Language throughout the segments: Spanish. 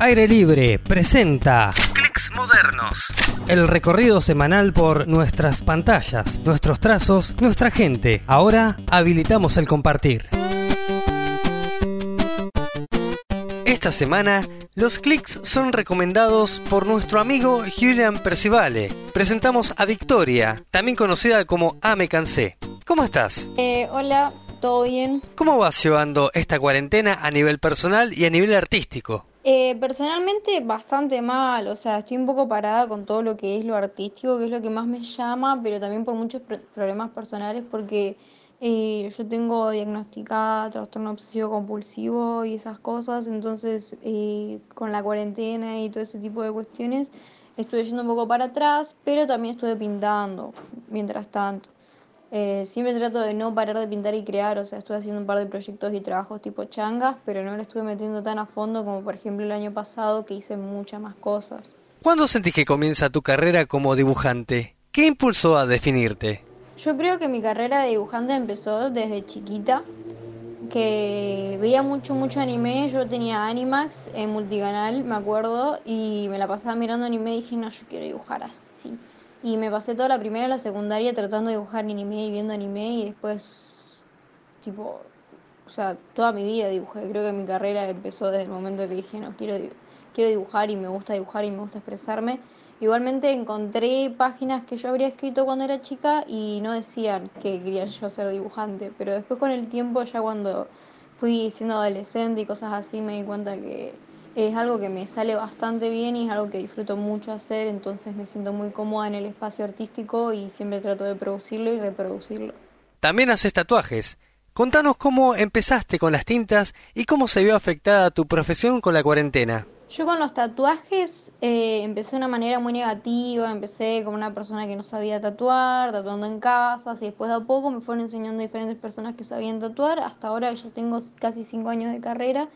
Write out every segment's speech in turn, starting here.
Aire Libre presenta Clicks Modernos. El recorrido semanal por nuestras pantallas, nuestros trazos, nuestra gente. Ahora habilitamos el compartir. Esta semana, los clics son recomendados por nuestro amigo Julian Percivale. Presentamos a Victoria, también conocida como A Me Cansé. ¿Cómo estás? Eh, hola, ¿todo bien? ¿Cómo vas llevando esta cuarentena a nivel personal y a nivel artístico? Eh, personalmente bastante mal, o sea, estoy un poco parada con todo lo que es lo artístico, que es lo que más me llama, pero también por muchos problemas personales, porque eh, yo tengo diagnosticada trastorno obsesivo compulsivo y esas cosas, entonces eh, con la cuarentena y todo ese tipo de cuestiones estuve yendo un poco para atrás, pero también estuve pintando mientras tanto. Eh, siempre trato de no parar de pintar y crear, o sea, estuve haciendo un par de proyectos y trabajos tipo changas, pero no le estuve metiendo tan a fondo como por ejemplo el año pasado que hice muchas más cosas. ¿Cuándo sentís que comienza tu carrera como dibujante? ¿Qué impulsó a definirte? Yo creo que mi carrera de dibujante empezó desde chiquita, que veía mucho, mucho anime. Yo tenía Animax en multicanal, me acuerdo, y me la pasaba mirando anime y dije, no, yo quiero dibujar así. Y me pasé toda la primera y la secundaria tratando de dibujar anime y viendo anime y después, tipo, o sea, toda mi vida dibujé. Creo que mi carrera empezó desde el momento que dije, no, quiero, quiero dibujar y me gusta dibujar y me gusta expresarme. Igualmente encontré páginas que yo habría escrito cuando era chica y no decían que quería yo ser dibujante, pero después con el tiempo, ya cuando fui siendo adolescente y cosas así, me di cuenta que es algo que me sale bastante bien y es algo que disfruto mucho hacer, entonces me siento muy cómoda en el espacio artístico y siempre trato de producirlo y reproducirlo. También haces tatuajes. Contanos cómo empezaste con las tintas y cómo se vio afectada tu profesión con la cuarentena. Yo con los tatuajes eh, empecé de una manera muy negativa, empecé como una persona que no sabía tatuar, tatuando en casas y después de a poco me fueron enseñando diferentes personas que sabían tatuar. Hasta ahora ya tengo casi cinco años de carrera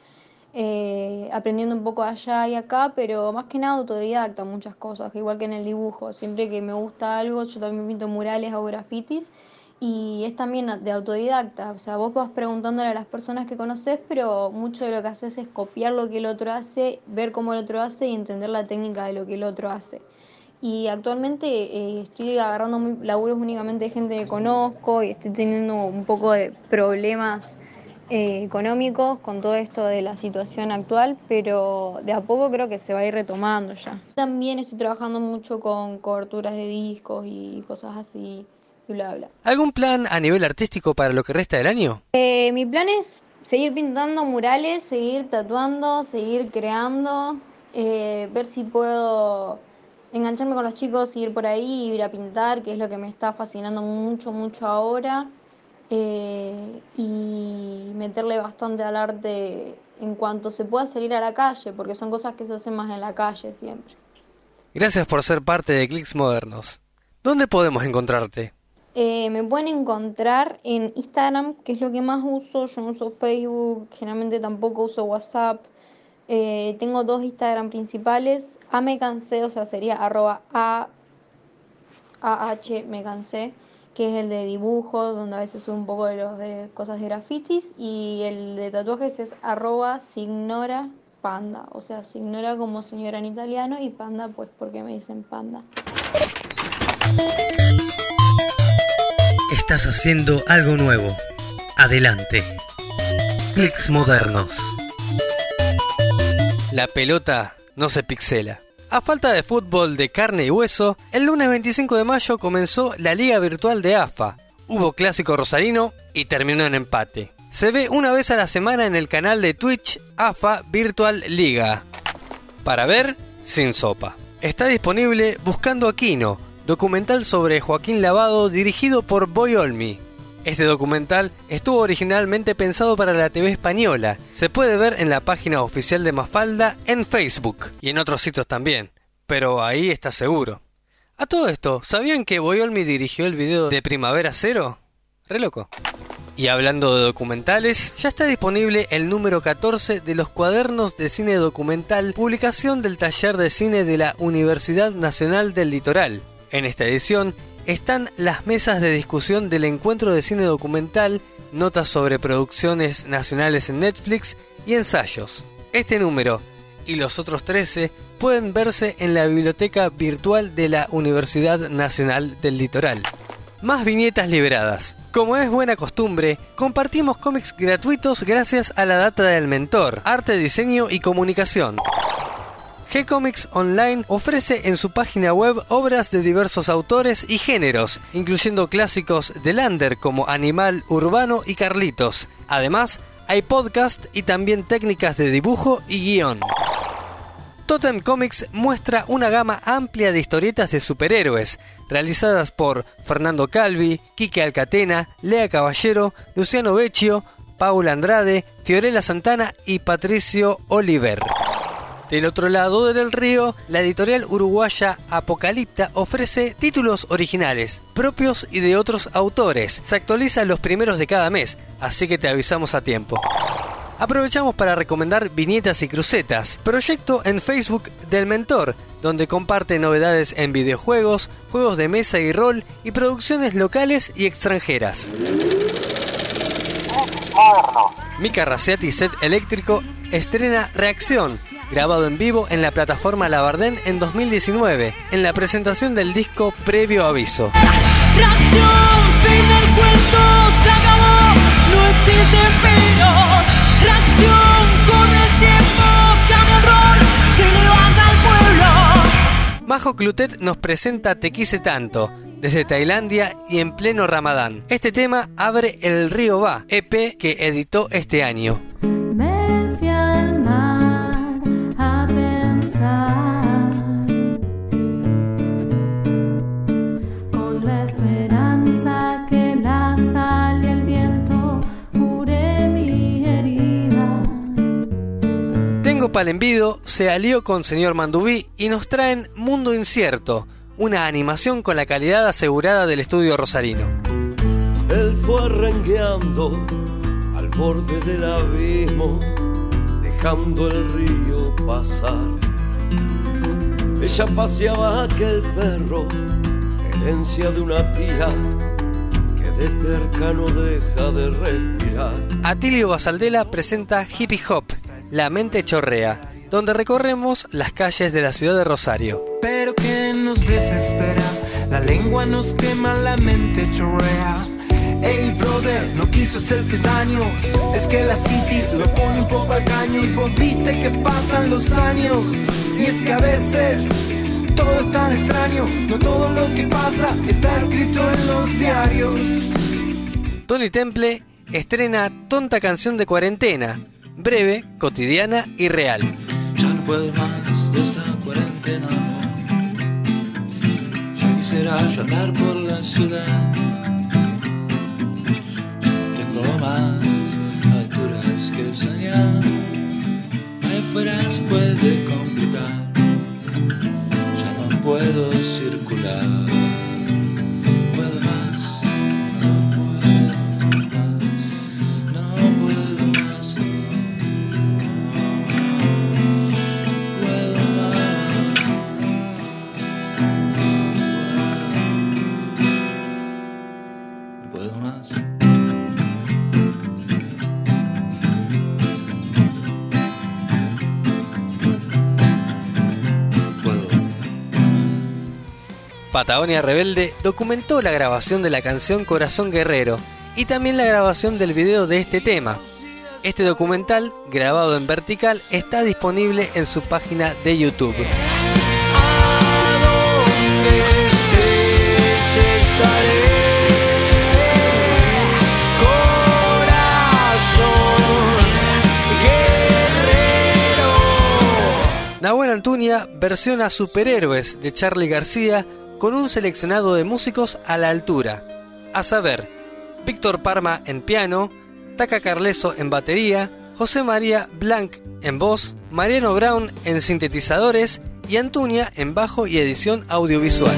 eh, aprendiendo un poco allá y acá, pero más que nada autodidacta muchas cosas, igual que en el dibujo. Siempre que me gusta algo, yo también pinto murales, hago grafitis y es también de autodidacta. O sea, vos vas preguntándole a las personas que conoces, pero mucho de lo que haces es copiar lo que el otro hace, ver cómo el otro hace y entender la técnica de lo que el otro hace. Y actualmente eh, estoy agarrando muy, laburos únicamente de gente que conozco y estoy teniendo un poco de problemas eh, económicos con todo esto de la situación actual, pero de a poco creo que se va a ir retomando ya. También estoy trabajando mucho con coberturas de discos y cosas así, y bla, bla. ¿Algún plan a nivel artístico para lo que resta del año? Eh, mi plan es seguir pintando murales, seguir tatuando, seguir creando, eh, ver si puedo engancharme con los chicos, ir por ahí, ir a pintar, que es lo que me está fascinando mucho, mucho ahora. Eh, y meterle bastante al arte en cuanto se pueda salir a la calle, porque son cosas que se hacen más en la calle siempre. Gracias por ser parte de Clicks Modernos. ¿Dónde podemos encontrarte? Eh, me pueden encontrar en Instagram, que es lo que más uso. Yo no uso Facebook, generalmente tampoco uso WhatsApp. Eh, tengo dos Instagram principales. A me cansé, o sea, sería arroba a, a h me cansé que es el de dibujos, donde a veces un poco de los de cosas de grafitis, y el de tatuajes es arroba signora panda, o sea, signora como señora en italiano y panda pues porque me dicen panda. Estás haciendo algo nuevo. Adelante. Clicks modernos. La pelota no se pixela. A falta de fútbol de carne y hueso, el lunes 25 de mayo comenzó la Liga Virtual de AFA. Hubo clásico rosarino y terminó en empate. Se ve una vez a la semana en el canal de Twitch AFA Virtual Liga. Para ver, sin sopa. Está disponible Buscando Aquino, documental sobre Joaquín Lavado dirigido por Boy Olmi. Este documental estuvo originalmente pensado para la TV española. Se puede ver en la página oficial de Mafalda en Facebook y en otros sitios también, pero ahí está seguro. A todo esto, ¿sabían que Boyolmi dirigió el video de Primavera Cero? Re loco. Y hablando de documentales, ya está disponible el número 14 de los cuadernos de cine documental, publicación del taller de cine de la Universidad Nacional del Litoral. En esta edición están las mesas de discusión del encuentro de cine documental, notas sobre producciones nacionales en Netflix y ensayos. Este número y los otros 13 pueden verse en la biblioteca virtual de la Universidad Nacional del Litoral. Más viñetas liberadas. Como es buena costumbre, compartimos cómics gratuitos gracias a la data del mentor, arte, diseño y comunicación. G-Comics Online ofrece en su página web obras de diversos autores y géneros, incluyendo clásicos de Lander como Animal, Urbano y Carlitos. Además, hay podcast y también técnicas de dibujo y guion. Totem Comics muestra una gama amplia de historietas de superhéroes, realizadas por Fernando Calvi, Quique Alcatena, Lea Caballero, Luciano Vecchio, Paula Andrade, Fiorella Santana y Patricio Oliver. Del otro lado del río, la editorial uruguaya Apocalipta ofrece títulos originales, propios y de otros autores. Se actualiza los primeros de cada mes, así que te avisamos a tiempo. Aprovechamos para recomendar Viñetas y Crucetas, proyecto en Facebook del Mentor, donde comparte novedades en videojuegos, juegos de mesa y rol y producciones locales y extranjeras. Mika Raciati Set Eléctrico estrena Reacción, grabado en vivo en la plataforma Labardén en 2019, en la presentación del disco Previo Aviso. Majo Clutet nos presenta Te quise tanto, desde Tailandia y en pleno Ramadán. Este tema abre El río va, EP que editó este año. Palenvido se alió con Señor Mandubí y nos traen Mundo Incierto, una animación con la calidad asegurada del estudio rosarino. Él fue rengueando al borde del abismo, dejando el río pasar. Ella paseaba aquel perro, herencia de una tía que de terca no deja de respirar. Atilio Basaldela presenta Hippie Hop, la Mente Chorrea, donde recorremos las calles de la ciudad de Rosario. Pero que nos desespera, la lengua nos quema, la mente chorrea. Ey, brother, no quiso hacerte daño. Es que la city lo pone un poco al caño. Y vos viste que pasan los años. Y es que a veces todo es tan extraño. No todo lo que pasa está escrito en los diarios. Tony Temple estrena Tonta Canción de Cuarentena, breve, cotidiana y real. Ya no puedo más de esta cuarentena. Ya quisiera andar por la ciudad. Tengo más alturas que soñar. Ahí se puede Patagonia Rebelde documentó la grabación de la canción Corazón Guerrero y también la grabación del video de este tema. Este documental, grabado en vertical, está disponible en su página de YouTube. Nahuel Antuña versiona Superhéroes de Charlie García con un seleccionado de músicos a la altura, a saber, Víctor Parma en piano, Taca Carleso en batería, José María Blanc en voz, Mariano Brown en sintetizadores y Antuña en bajo y edición audiovisual.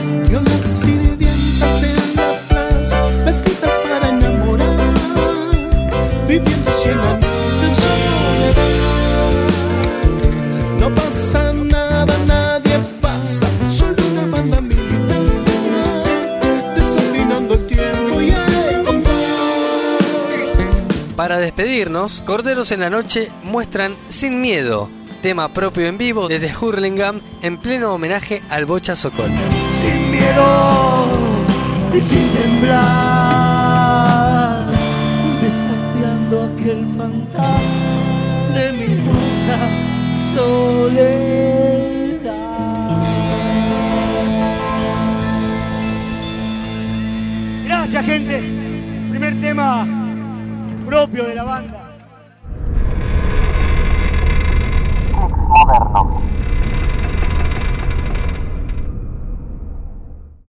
Para despedirnos, Corderos en la Noche muestran Sin Miedo, tema propio en vivo desde Hurlingham en pleno homenaje al Bocha Sokol. Sin miedo y sin temblar, desafiando aquel fantasma de mi puta soledad. Gracias gente, primer tema propio de la banda. Ex moderno.